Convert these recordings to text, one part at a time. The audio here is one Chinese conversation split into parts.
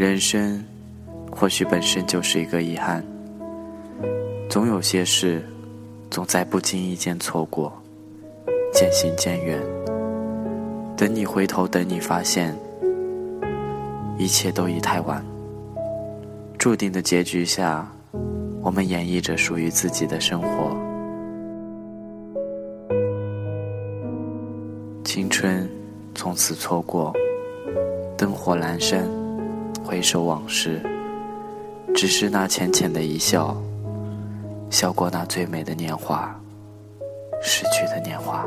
人生或许本身就是一个遗憾，总有些事总在不经意间错过，渐行渐远。等你回头，等你发现，一切都已太晚。注定的结局下，我们演绎着属于自己的生活。青春从此错过，灯火阑珊，回首往事，只是那浅浅的一笑，笑过那最美的年华，逝去的年华。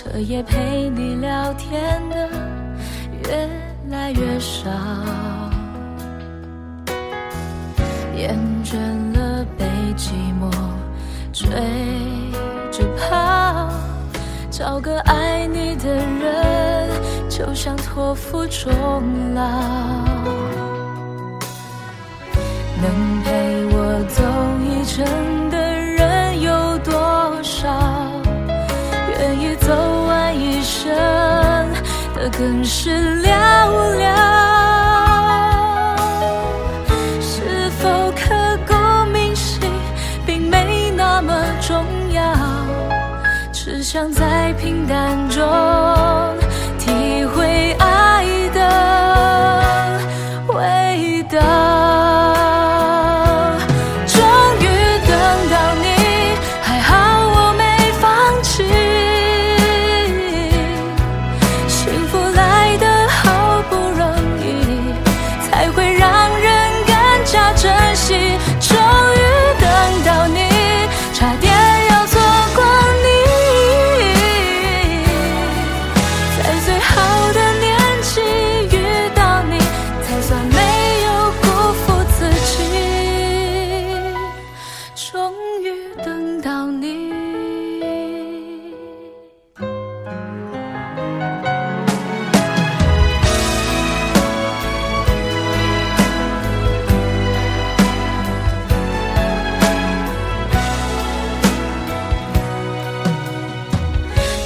彻夜陪你聊天的越来越少，厌倦了被寂寞追着跑，找个爱你的人，就像托付终老。能更是寥寥。是否刻骨铭心，并没那么重要，只想在平淡中体会爱的味道。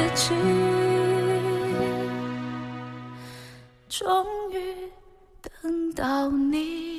自己。终于等到你。